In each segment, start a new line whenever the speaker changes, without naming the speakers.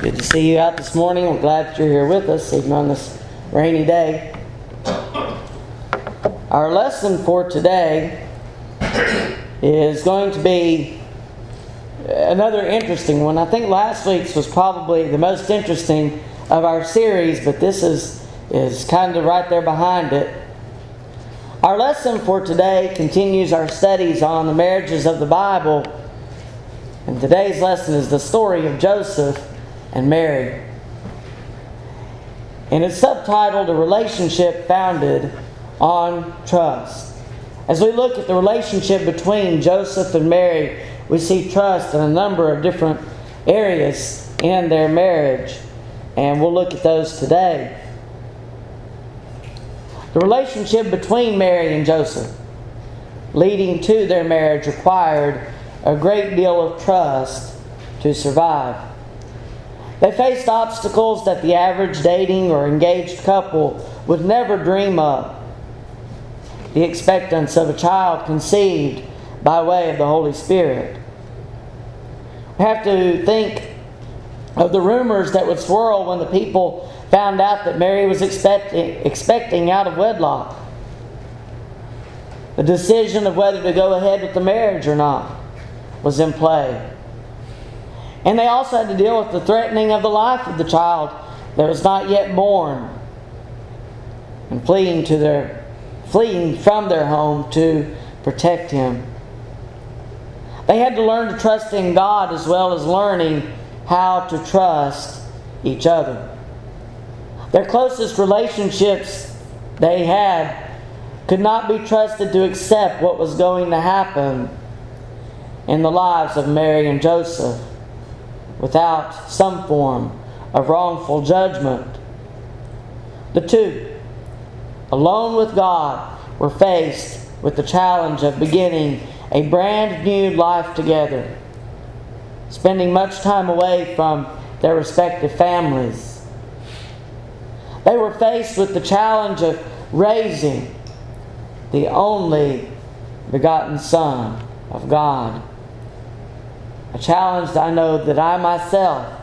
Good to see you out this morning. We're glad that you're here with us, even on this rainy day. Our lesson for today is going to be another interesting one. I think last week's was probably the most interesting of our series, but this is, is kind of right there behind it. Our lesson for today continues our studies on the marriages of the Bible. And today's lesson is the story of Joseph and Mary. And it's subtitled A Relationship Founded on Trust. As we look at the relationship between Joseph and Mary, we see trust in a number of different areas in their marriage. And we'll look at those today. The relationship between Mary and Joseph, leading to their marriage, required a great deal of trust to survive. They faced obstacles that the average dating or engaged couple would never dream of. The expectance of a child conceived by way of the Holy Spirit. We have to think of the rumors that would swirl when the people found out that Mary was expecting, expecting out of wedlock. The decision of whether to go ahead with the marriage or not was in play. And they also had to deal with the threatening of the life of the child that was not yet born and fleeing to their fleeing from their home to protect him. They had to learn to trust in God as well as learning how to trust each other. Their closest relationships they had could not be trusted to accept what was going to happen in the lives of Mary and Joseph without some form of wrongful judgment. The two, alone with God, were faced with the challenge of beginning a brand new life together, spending much time away from their respective families they were faced with the challenge of raising the only begotten Son of God. A challenge I know that I myself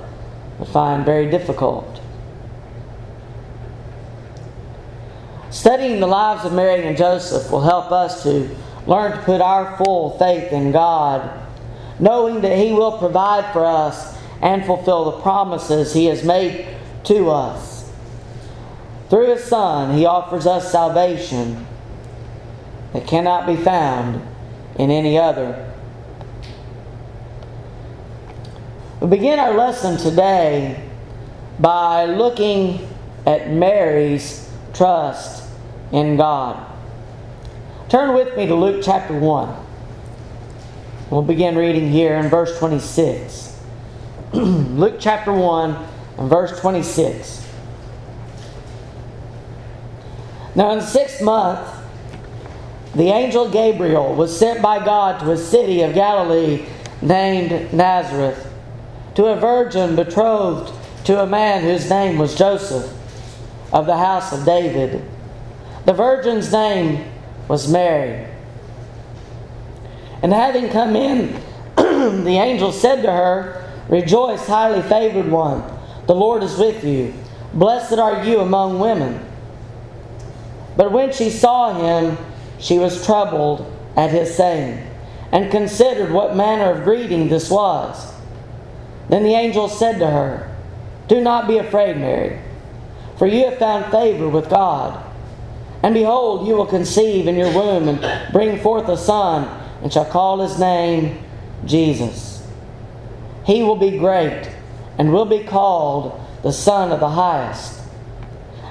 would find very difficult. Studying the lives of Mary and Joseph will help us to learn to put our full faith in God, knowing that He will provide for us and fulfill the promises He has made to us. Through His Son, He offers us salvation that cannot be found in any other. We begin our lesson today by looking at Mary's trust in God. Turn with me to Luke chapter 1. We'll begin reading here in verse 26. Luke chapter 1 and verse 26. Now, in the sixth month, the angel Gabriel was sent by God to a city of Galilee named Nazareth, to a virgin betrothed to a man whose name was Joseph, of the house of David. The virgin's name was Mary. And having come in, the angel said to her, Rejoice, highly favored one, the Lord is with you. Blessed are you among women. But when she saw him, she was troubled at his saying, and considered what manner of greeting this was. Then the angel said to her, Do not be afraid, Mary, for you have found favor with God. And behold, you will conceive in your womb and bring forth a son, and shall call his name Jesus. He will be great, and will be called the Son of the Highest.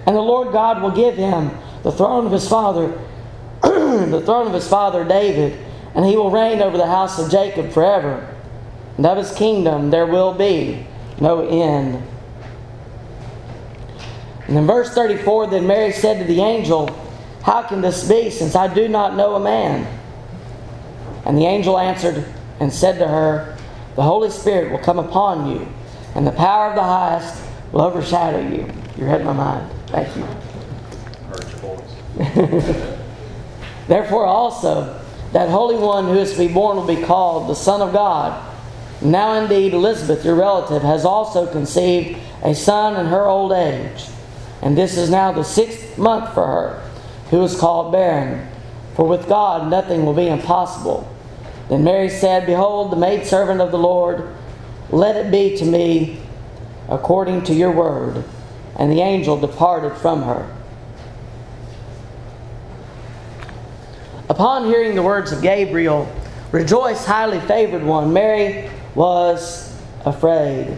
And the Lord God will give him the throne of his father, the throne of his father David, and he will reign over the house of Jacob forever. And of his kingdom there will be no end. And in verse 34, then Mary said to the angel, How can this be, since I do not know a man? And the angel answered and said to her, The Holy Spirit will come upon you, and the power of the highest will overshadow you. You read my mind. Thank you. Therefore, also, that Holy One who is to be born will be called the Son of God. Now, indeed, Elizabeth, your relative, has also conceived a son in her old age. And this is now the sixth month for her, who is called barren. For with God nothing will be impossible. Then Mary said, Behold, the maidservant of the Lord, let it be to me according to your word. And the angel departed from her. Upon hearing the words of Gabriel, Rejoice, highly favored one, Mary was afraid.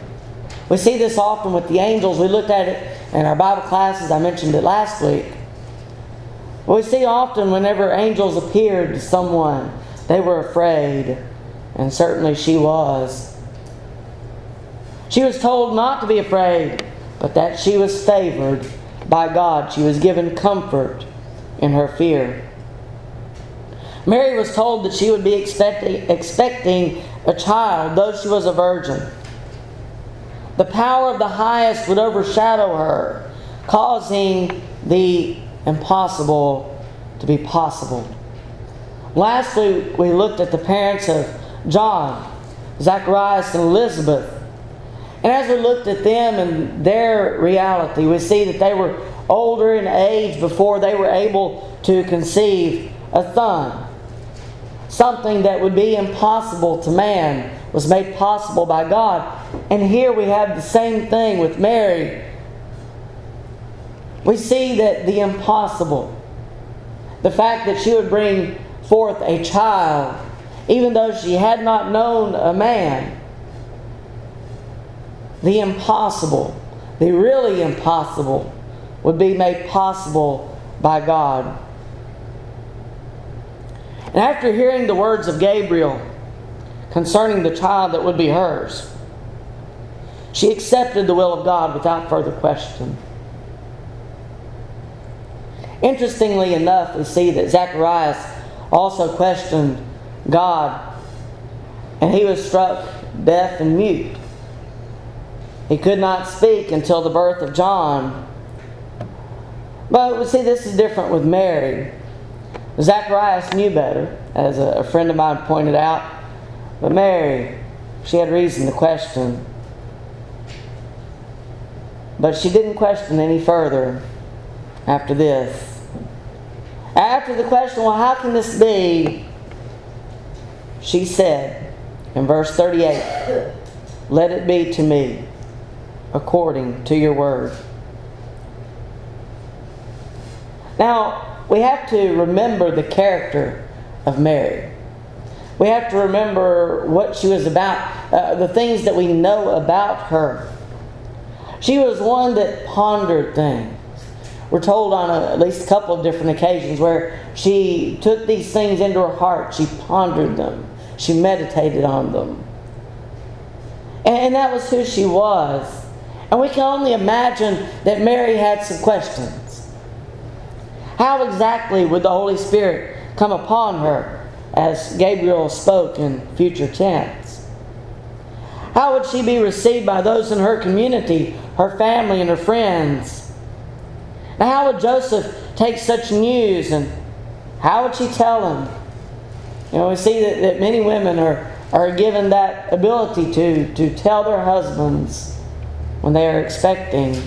We see this often with the angels. We looked at it in our Bible classes. I mentioned it last week. We see often whenever angels appeared to someone, they were afraid. And certainly she was. She was told not to be afraid, but that she was favored by God. She was given comfort in her fear. Mary was told that she would be expecting, expecting a child, though she was a virgin. The power of the highest would overshadow her, causing the impossible to be possible. Lastly, we looked at the parents of John, Zacharias, and Elizabeth. And as we looked at them and their reality, we see that they were older in age before they were able to conceive a son. Something that would be impossible to man was made possible by God. And here we have the same thing with Mary. We see that the impossible, the fact that she would bring forth a child, even though she had not known a man, the impossible, the really impossible, would be made possible by God. And after hearing the words of Gabriel concerning the child that would be hers, she accepted the will of God without further question. Interestingly enough, we see that Zacharias also questioned God, and he was struck deaf and mute. He could not speak until the birth of John. But we see this is different with Mary. Zacharias knew better, as a, friend of mine pointed out. But Mary, she had reason to question. But she didn't question any further after this. After the question, well, how can this be? She said in verse 38, Let it be to me according to your word. Now, we have to remember the character of Mary. We have to remember what she was about, uh, the things that we know about her. She was one that pondered things. We're told on a, at least a couple of different occasions where she took these things into her heart, she pondered them, she meditated on them. And, and that was who she was. And we can only imagine that Mary had some questions. How exactly would the Holy Spirit come upon her as Gabriel spoke in future tense? How would she be received by those in her community, her family, and her friends? Now, how would Joseph take such news and how would she tell him? You know, we see that, that many women are, are given that ability to, to tell their husbands when they are expecting.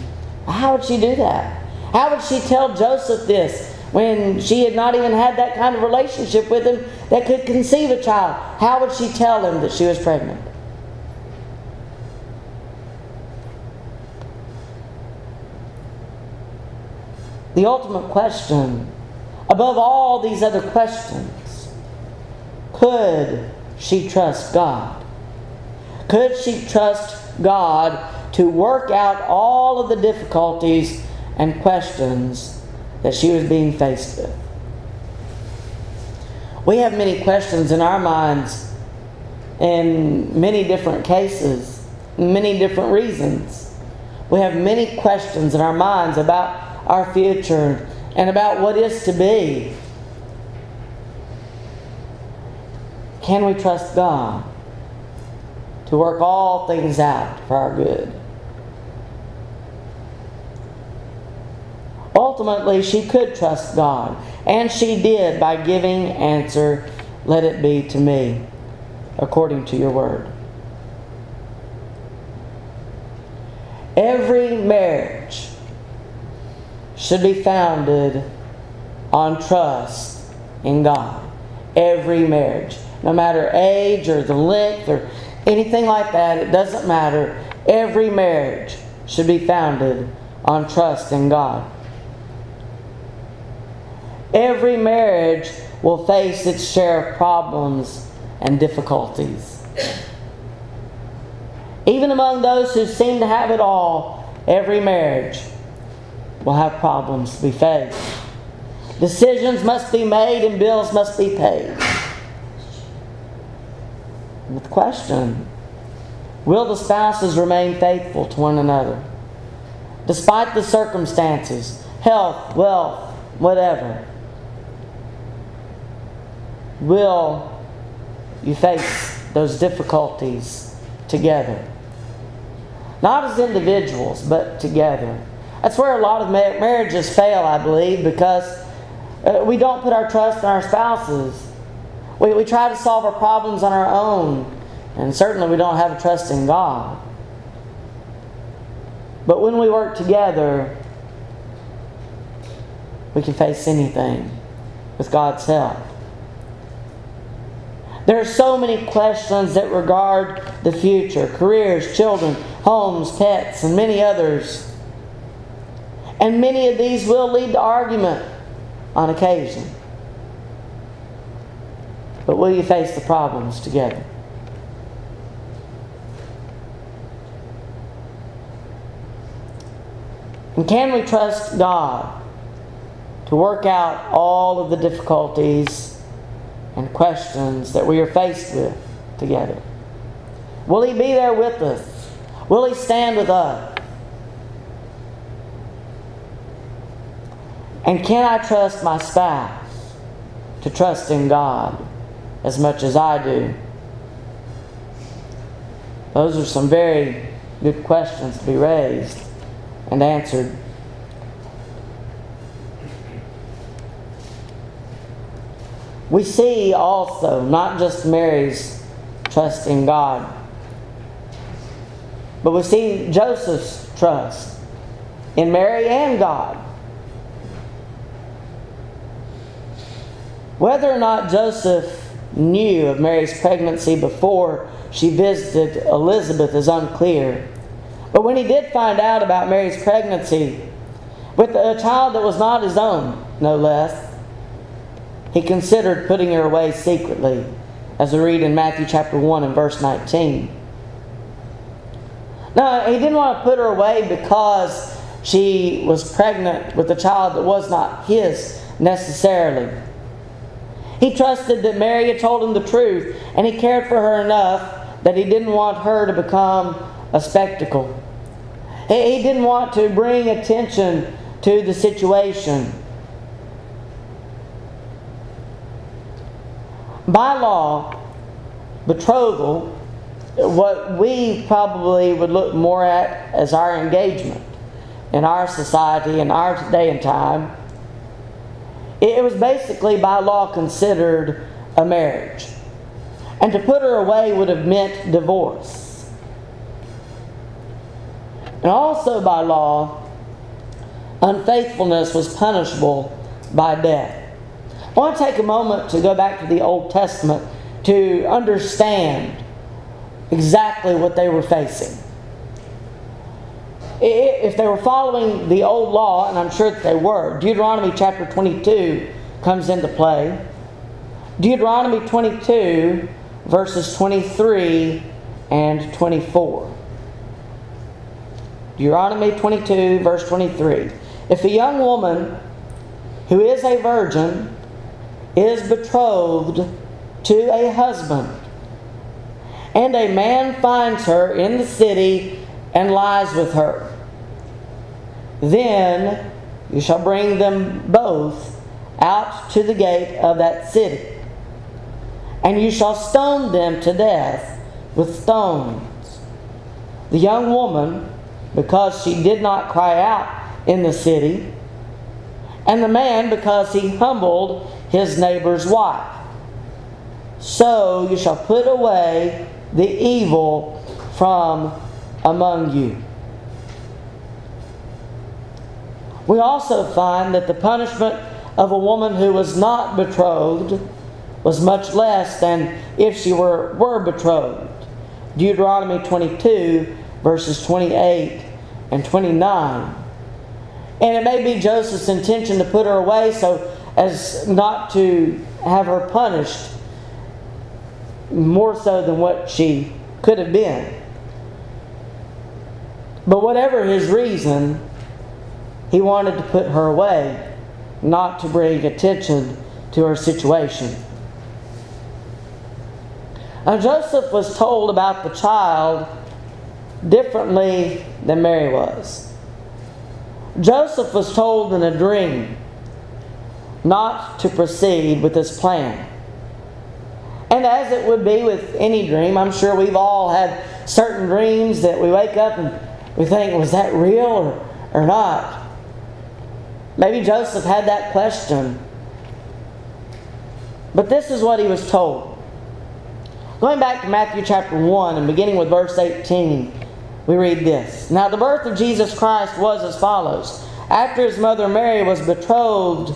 How would she do that? How would she tell Joseph this when she had not even had that kind of relationship with him that could conceive a child? How would she tell him that she was pregnant? The ultimate question, above all these other questions, could she trust God? Could she trust God to work out all of the difficulties and questions that she was being faced with. We have many questions in our minds in many different cases, many different reasons. We have many questions in our minds about our future and about what is to be. Can we trust God to work all things out for our good? Ultimately, she could trust God, and she did by giving answer, Let it be to me, according to your word. Every marriage should be founded on trust in God. Every marriage, no matter age or the length or anything like that, it doesn't matter. Every marriage should be founded on trust in God. Every marriage will face its share of problems and difficulties. Even among those who seem to have it all, every marriage will have problems to be faced. Decisions must be made and bills must be paid. With question Will the spouses remain faithful to one another? Despite the circumstances, health, wealth, whatever. Will you face those difficulties together? Not as individuals, but together. That's where a lot of marriages fail, I believe, because uh, we don't put our trust in our spouses. We, we try to solve our problems on our own, and certainly we don't have a trust in God. But when we work together, we can face anything with God's help. There are so many questions that regard the future careers, children, homes, pets, and many others. And many of these will lead to argument on occasion. But will you face the problems together? And can we trust God to work out all of the difficulties and questions that we are faced with together? Will He be there with us? Will He stand with us? And can I trust my spouse to trust in God as much as I do? Those are some very good questions to be raised and answered. We see also not just Mary's trust in God, but we see Joseph's trust in Mary and God. Whether or not Joseph knew of Mary's pregnancy before she visited Elizabeth is unclear. But when he did find out about Mary's pregnancy with a child that was not his own, no less, he considered putting her away secretly, as we read in Matthew chapter 1 and verse 19. Now, he didn't want to put her away because she was pregnant with a child that was not his necessarily. He trusted that Mary had told him the truth, and he cared for her enough that he didn't want her to become a spectacle. He didn't want to bring attention to the situation. By law, betrothal, what we probably would look more at as our engagement in our society, in our day and time, it was basically by law considered a marriage. And to put her away would have meant divorce. And also by law, unfaithfulness was punishable by death. I want to take a moment to go back to the Old Testament to understand exactly what they were facing. If they were following the old law, and I'm sure that they were, Deuteronomy chapter 22 comes into play. Deuteronomy 22, verses 23 and 24. Deuteronomy 22, verse 23. If a young woman who is a virgin is betrothed to a husband, and a man finds her in the city and lies with her, then you shall bring them both out to the gate of that city, and you shall stone them to death with stones. The young woman, because she did not cry out in the city, and the man, because he humbled his neighbor's wife. So you shall put away the evil from among you. We also find that the punishment of a woman who was not betrothed was much less than if she were, were betrothed. Deuteronomy 22, verses 28 and 29. And it may be Joseph's intention to put her away so as not to have her punished more so than what she could have been. But whatever his reason, he wanted to put her away, not to bring attention to her situation. Now, Joseph was told about the child differently than Mary was. Joseph was told in a dream not to proceed with this plan. And as it would be with any dream, I'm sure we've all had certain dreams that we wake up and we think, was that real or, or not? Maybe Joseph had that question. But this is what he was told. Going back to Matthew chapter 1 and beginning with verse 18, we read this Now the birth of Jesus Christ was as follows. After his mother Mary was betrothed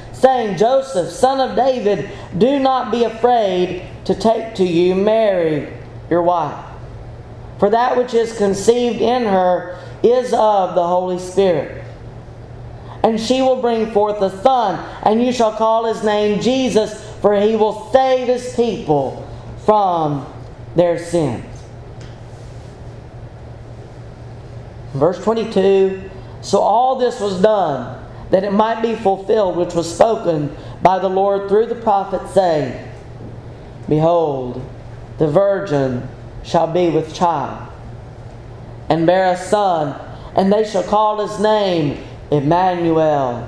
saying, Joseph, son of David, do not be afraid to take to you Mary, your wife. For that which is conceived in her is of the Holy Spirit. And she will bring forth a son, and you shall call his name Jesus, for he will save his people from their sins. Verse 22 So all this was done that it might be fulfilled, which was spoken by the Lord through the prophet, saying, Behold, the virgin shall be with child, and bear a son, and they shall call his name Emmanuel,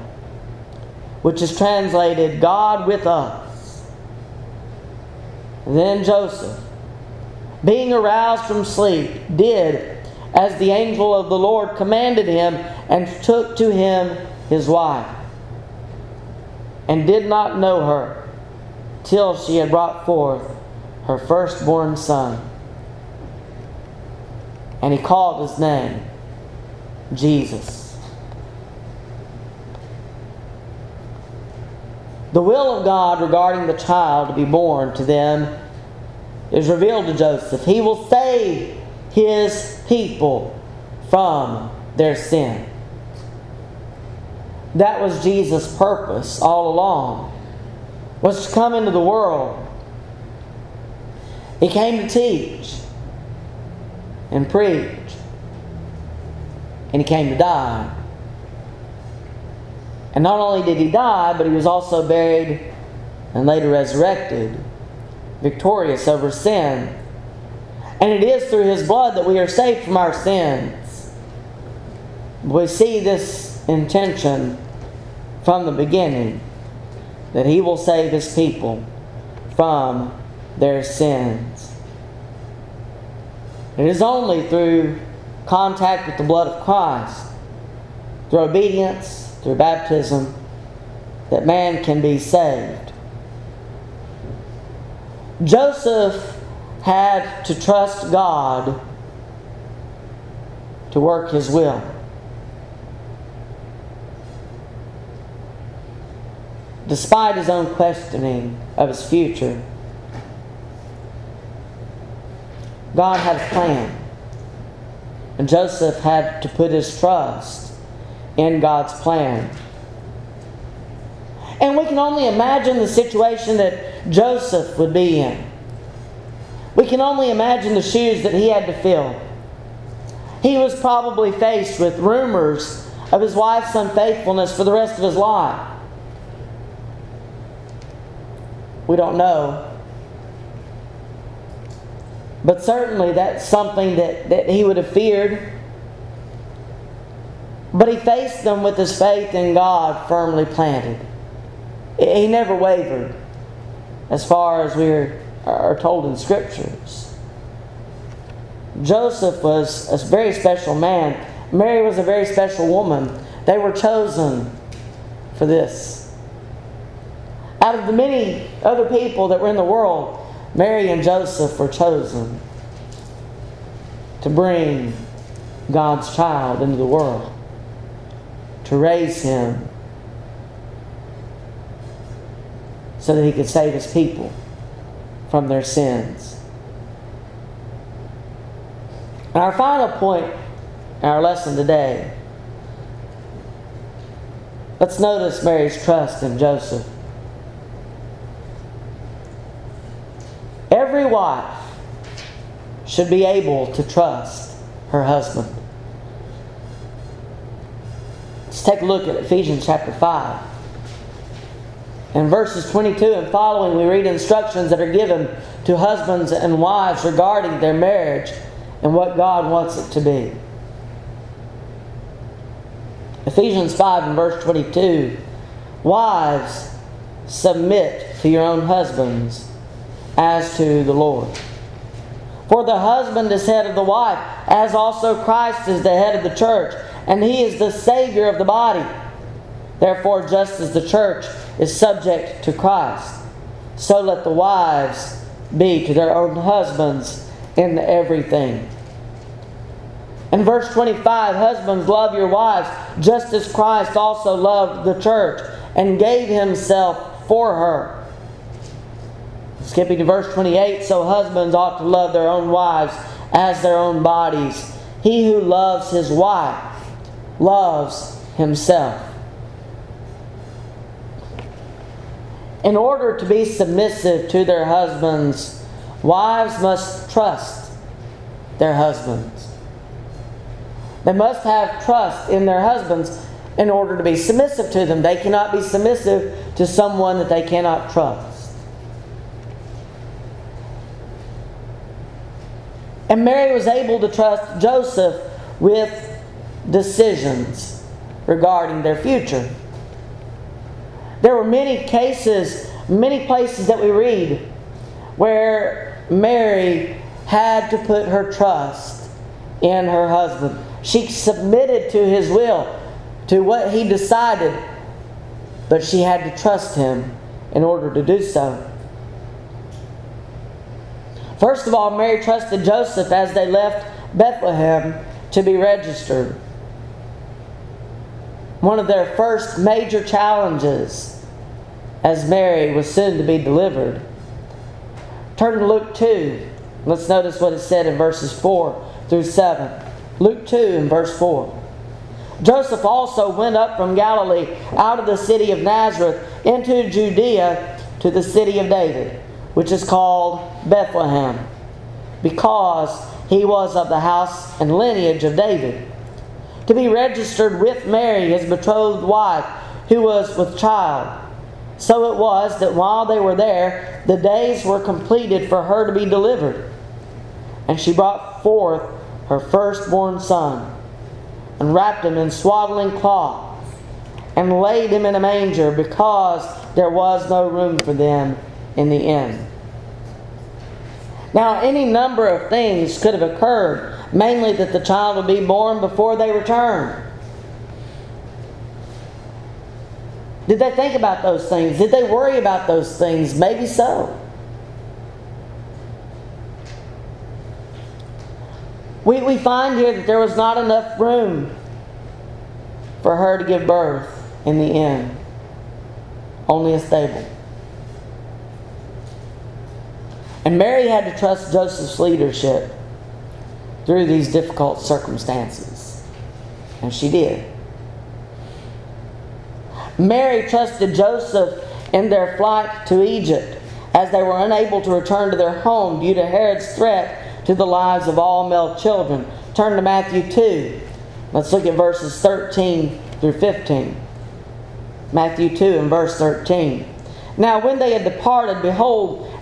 which is translated God with us. Then Joseph, being aroused from sleep, did as the angel of the Lord commanded him, and took to him his wife, and did not know her till she had brought forth her firstborn son. And he called his name Jesus. The will of God regarding the child to be born to them is revealed to Joseph. He will save his people from their sin. That was Jesus' purpose all along, was to come into the world. He came to teach and preach, and he came to die. And not only did he die, but he was also buried and later resurrected, victorious over sin and it is through his blood that we are saved from our sins. We see this intention from the beginning that he will save his people from their sins. It is only through contact with the blood of Christ, through obedience, through baptism, that man can be saved. Joseph had to trust God to work His will. Despite his own questioning of his future, God had a plan. And Joseph had to put his trust in God's plan. And we can only imagine the situation that Joseph would be in. We can only imagine the shoes that he had to fill. He was probably faced with rumors of his wife's unfaithfulness for the rest of his life. We don't know. But certainly that's something that, that he would have feared. But he faced them with his faith in God firmly planted. He never wavered as far as we are told in scriptures. Joseph was a very special man. Mary was a very special woman. They were chosen for this. Out of the many other people that were in the world, Mary and Joseph were chosen to bring God's child into the world, to raise him so that he could save his people from their sins. And our final point in our lesson today, let's notice Mary's trust in Joseph. Every wife should be able to trust her husband. Let's take a look at Ephesians chapter 5. In verses 22 and following, we read instructions that are given to husbands and wives regarding their marriage and what God wants it to be. Ephesians 5 and verse 22 Wives, submit to your own husbands as to the Lord. For the husband is head of the wife, as also Christ is the head of the church, and he is the Savior of the body. Therefore, just as the church is subject to Christ, so let the wives be to their own husbands in everything. In verse 25, husbands, love your wives, just as Christ also loved the church and gave himself for her. Skipping to verse 28, so husbands ought to love their own wives as their own bodies. He who loves his wife loves himself. In order to be submissive to their husbands, wives must trust their husbands. They must have trust in their husbands in order to be submissive to them. They cannot be submissive to someone that they cannot trust. And Mary was able to trust Joseph with decisions regarding their future. There were many cases, many places that we read where Mary had to put her trust in her husband. She submitted to his will, to what he decided, but she had to trust him in order to do so. First of all, Mary trusted Joseph as they left Bethlehem to be registered. One of their first major challenges as Mary was soon to be delivered. Turn to Luke 2. Let's notice what it said in verses 4 through 7. Luke 2 and verse 4. Joseph also went up from Galilee out of the city of Nazareth into Judea to the city of David, which is called Bethlehem, because he was of the house and lineage of David, to be registered with Mary, his betrothed wife, who was with child. So it was that while they were there, the days were completed for her to be delivered. And she brought forth her firstborn son, and wrapped him in swaddling cloth, and laid him in a manger, because there was no room for them in the end. Now, any number of things could have occurred, mainly that the child would be born before they returned. Did they think about those things? Did they worry about those things? Maybe so. We, we find here that there was not enough room for her to give birth in the end, only a stable. And Mary had to trust Joseph's leadership through these difficult circumstances. And she did. Mary trusted Joseph in their flight to Egypt as they were unable to return to their home due to Herod's threat to the lives of all male children. Turn to Matthew 2. Let's look at verses 13 through 15. Matthew 2 and verse 13. Now, when they had departed, behold,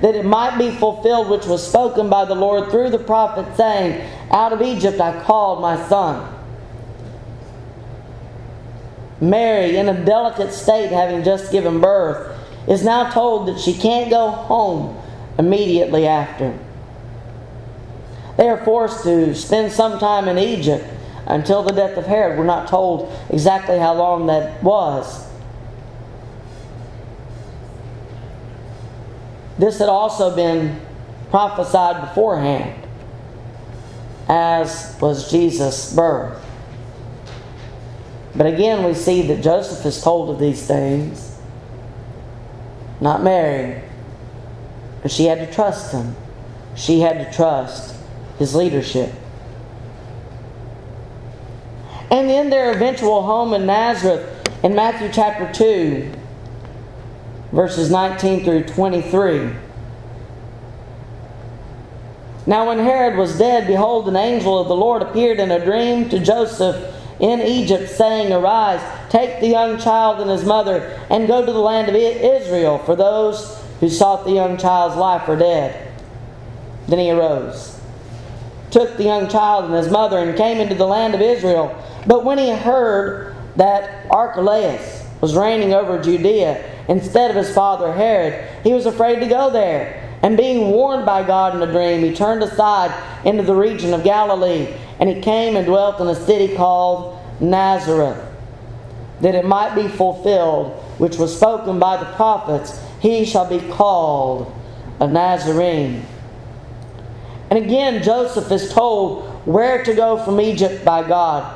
that it might be fulfilled which was spoken by the Lord through the prophet, saying, Out of Egypt I called my son. Mary, in a delicate state, having just given birth, is now told that she can't go home immediately after. They are forced to spend some time in Egypt until the death of Herod. We're not told exactly how long that was. This had also been prophesied beforehand, as was Jesus' birth. But again, we see that Joseph is told of these things, not Mary. And she had to trust him. She had to trust his leadership. And in their eventual home in Nazareth, in Matthew chapter 2, verses 19 through 23. Now, when Herod was dead, behold, an angel of the Lord appeared in a dream to Joseph in Egypt, saying, Arise, take the young child and his mother, and go to the land of Israel, for those who sought the young child's life are dead. Then he arose, took the young child and his mother, and came into the land of Israel. But when he heard that Archelaus was reigning over Judea instead of his father Herod, he was afraid to go there. And being warned by God in a dream, he turned aside into the region of Galilee, and he came and dwelt in a city called Nazareth, that it might be fulfilled, which was spoken by the prophets, he shall be called a Nazarene. And again, Joseph is told where to go from Egypt by God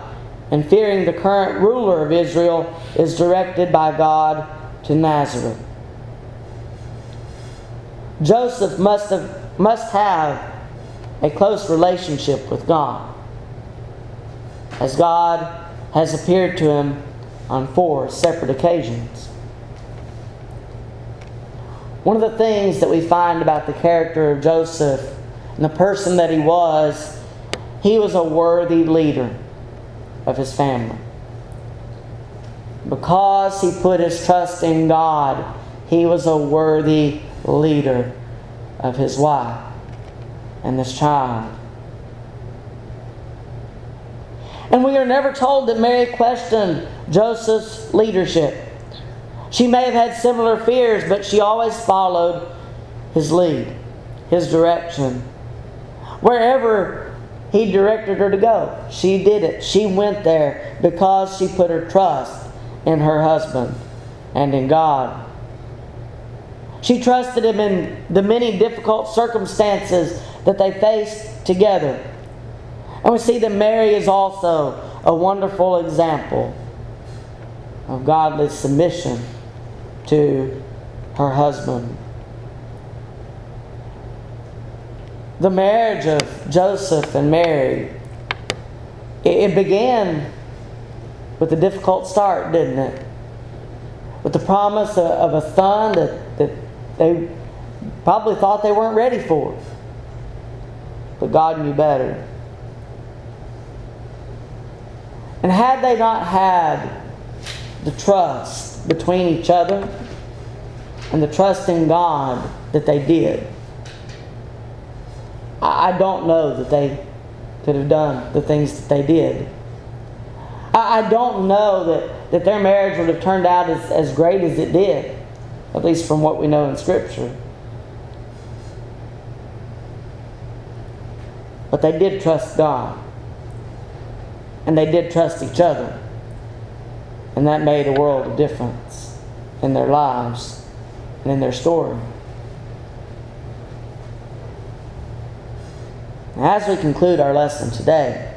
and fearing the current ruler of Israel, is directed by God to Nazareth. Joseph must have, must have a close relationship with God, as God has appeared to him on four separate occasions. One of the things that we find about the character of Joseph and the person that he was, he was a worthy leader of his family. Because he put his trust in God, he was a worthy leader of his wife and this child. And we are never told that Mary questioned Joseph's leadership. She may have had similar fears, but she always followed his lead, his direction. Wherever he directed her to go. She did it. She went there because she put her trust in her husband and in God. She trusted him in the many difficult circumstances that they faced together. And we see that Mary is also a wonderful example of godly submission to her husband. the marriage of Joseph and Mary, it began with a difficult start, didn't it? With the promise of a son that, that they probably thought they weren't ready for. But God knew better. And had they not had the trust between each other and the trust in God that they did, I don't know that they could have done the things that they did. I don't know that, that their marriage would have turned out as, as great as it did, at least from what we know in Scripture. But they did trust God. And they did trust each other. And that made a world of difference in their lives and in their story. As we conclude our lesson today,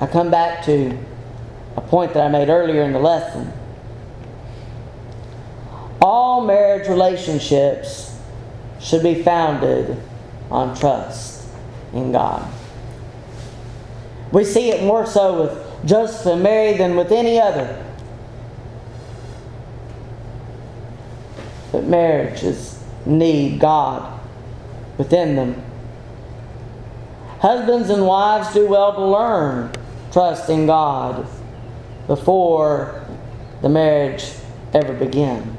I come back to a point that I made earlier in the lesson. All marriage relationships should be founded on trust in God. We see it more so with Joseph and Mary than with any other. But marriages need God within them. Husbands and wives do well to learn trust in God before the marriage ever begins.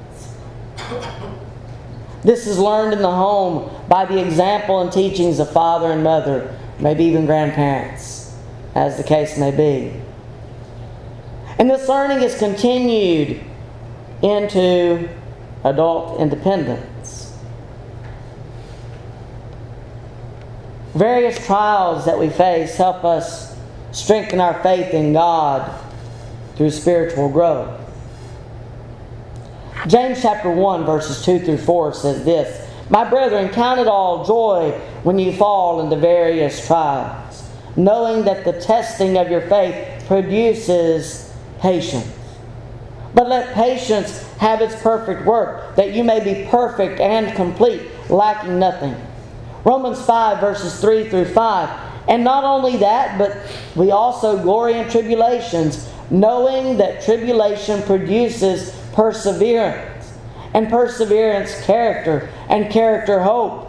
This is learned in the home by the example and teachings of father and mother, maybe even grandparents, as the case may be. And this learning is continued into adult independence. Various trials that we face help us strengthen our faith in God through spiritual growth. James chapter 1, verses 2 through 4 says this My brethren, count it all joy when you fall into various trials, knowing that the testing of your faith produces patience. But let patience have its perfect work, that you may be perfect and complete, lacking nothing. Romans 5, verses 3 through 5. And not only that, but we also glory in tribulations, knowing that tribulation produces perseverance, and perseverance, character, and character, hope.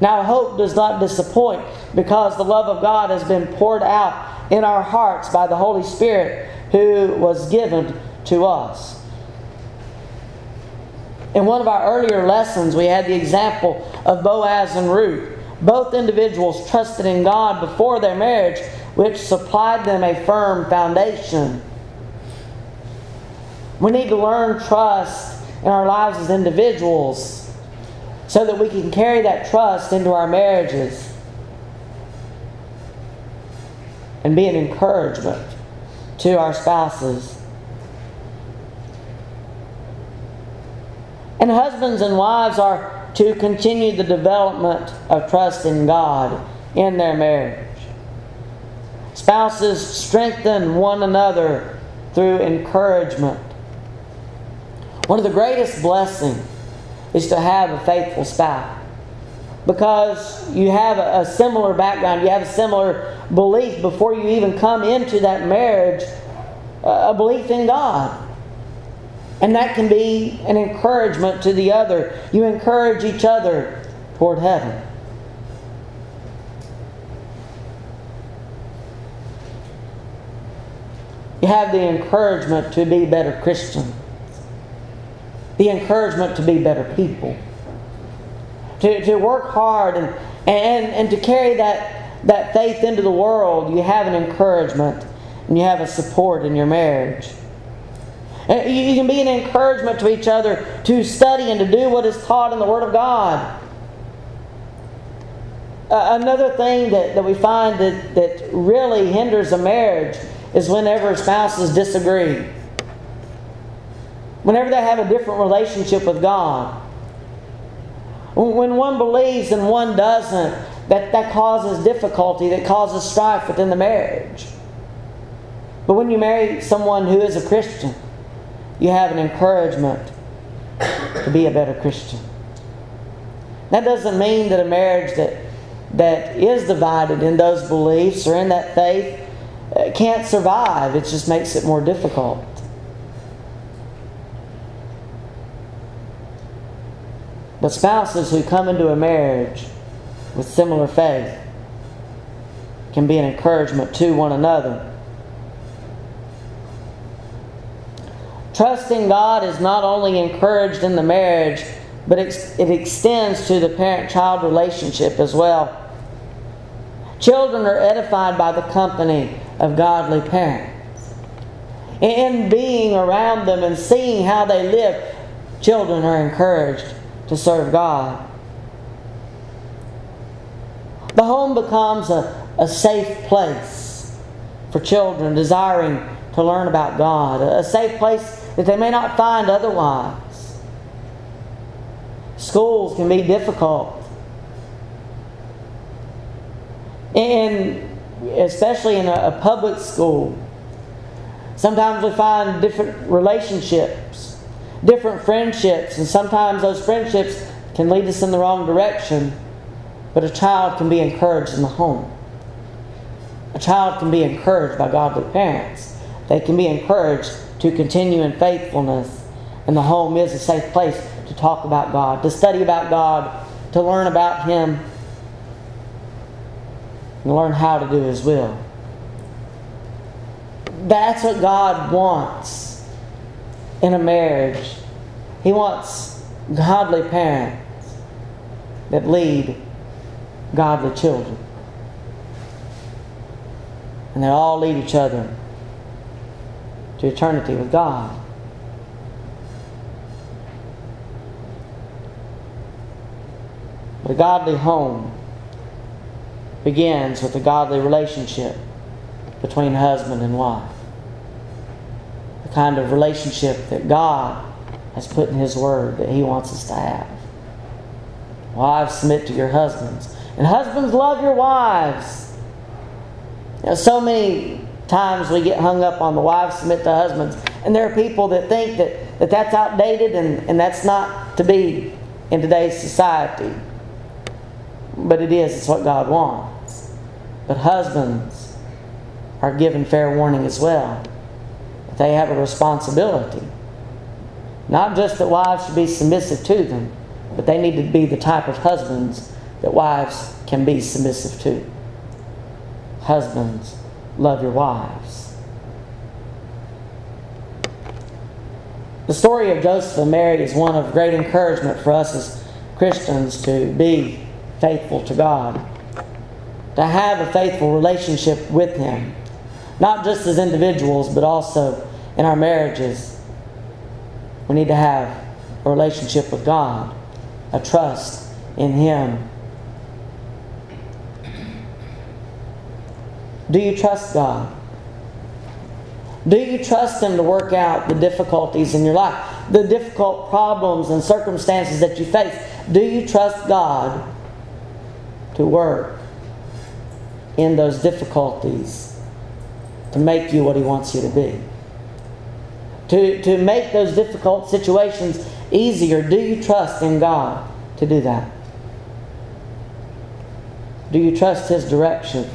Now, hope does not disappoint because the love of God has been poured out in our hearts by the Holy Spirit who was given to us. In one of our earlier lessons, we had the example of Boaz and Ruth. Both individuals trusted in God before their marriage, which supplied them a firm foundation. We need to learn trust in our lives as individuals so that we can carry that trust into our marriages and be an encouragement to our spouses. And husbands and wives are to continue the development of trust in God in their marriage. Spouses strengthen one another through encouragement one of the greatest blessings is to have a faithful spouse because you have a similar background, you have a similar belief before you even come into that marriage, a belief in God. And that can be an encouragement to the other. You encourage each other toward heaven. You have the encouragement to be better Christians the encouragement to be better people. To, to work hard and, and, and to carry that, that faith into the world, you have an encouragement and you have a support in your marriage. You can be an encouragement to each other to study and to do what is taught in the Word of God. Uh, another thing that, that we find that, that really hinders a marriage is whenever spouses disagree whenever they have a different relationship with God. When one believes and one doesn't, that, that causes difficulty, that causes strife within the marriage. But when you marry someone who is a Christian, you have an encouragement to be a better Christian. That doesn't mean that a marriage that, that is divided in those beliefs or in that faith uh, can't survive. It just makes it more difficult. But spouses who come into a marriage with similar faith can be an encouragement to one another. Trusting God is not only encouraged in the marriage, but it extends to the parent child relationship as well. Children are edified by the company of godly parents. In being around them and seeing how they live, children are encouraged to serve God. The home becomes a, a safe place for children desiring to learn about God, a safe place that they may not find otherwise. Schools can be difficult. And especially in a, public school, sometimes we find different relationships different friendships, and sometimes those friendships can lead us in the wrong direction, but a child can be encouraged in the home. A child can be encouraged by godly parents. They can be encouraged to continue in faithfulness, and the home is a safe place to talk about God, to study about God, to learn about Him and learn how to do His will. That's what God wants in a marriage. He wants godly parents that lead godly children. And they all lead each other to eternity with God. A godly home begins with a godly relationship between husband and wife. The kind of relationship that God has put in His Word that He wants us to have. Wives, submit to your husbands. And husbands, love your wives. You know, so many times we get hung up on the wives submit to husbands. And there are people that think that, that that's outdated and, and that's not to be in today's society. But it is, it's what God wants. But husbands are given fair warning as well. That they have a responsibility. Not just that wives should be submissive to them, but they need to be the type of husbands that wives can be submissive to. Husbands, love your wives. The story of Joseph and Mary is one of great encouragement for us as Christians to be faithful to God, to have a faithful relationship with Him, not just as individuals, but also in our marriages. We need to have a relationship with God, a trust in Him. Do you trust God? Do you trust Him to work out the difficulties in your life, the difficult problems and circumstances that you face? Do you trust God to work in those difficulties to make you what He wants you to be? To, to make those difficult situations easier, do you trust in God to do that? Do you trust His direction?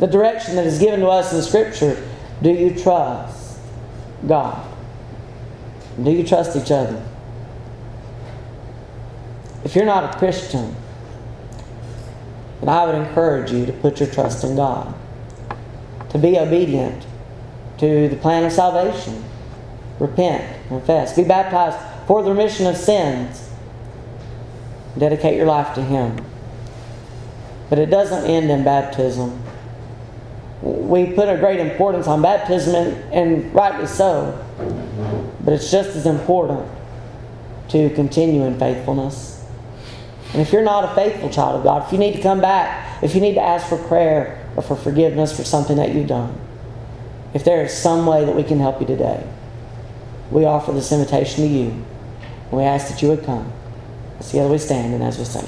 The direction that is given to us in Scripture, do you trust God? Do you trust each other? If you're not a Christian, then I would encourage you to put your trust in God, to be obedient to the plan of salvation, repent, confess, be baptized for the remission of sins, dedicate your life to Him. But it doesn't end in baptism. We put a great importance on baptism, and, and rightly so. But it's just as important to continue in faithfulness. And if you're not a faithful child of God, if you need to come back, if you need to ask for prayer or for forgiveness for something that you've done, if there is some way that we can help you today, we offer this invitation to you. And we ask that you would come. Together we stand and as we sing.